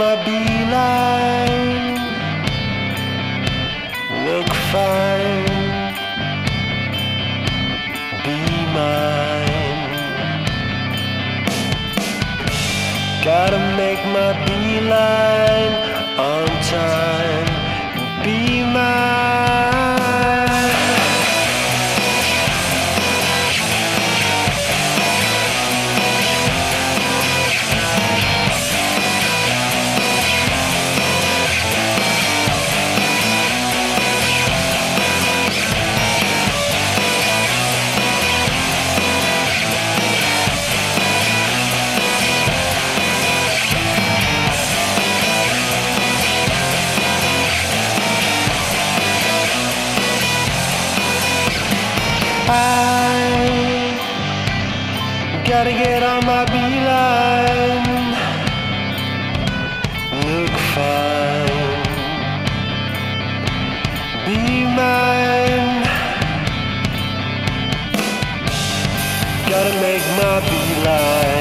on a beeline. Look fine. Be mine. Gotta make my beeline on time. I gotta get on my beeline. Look fine. Be mine. Gotta make my beeline.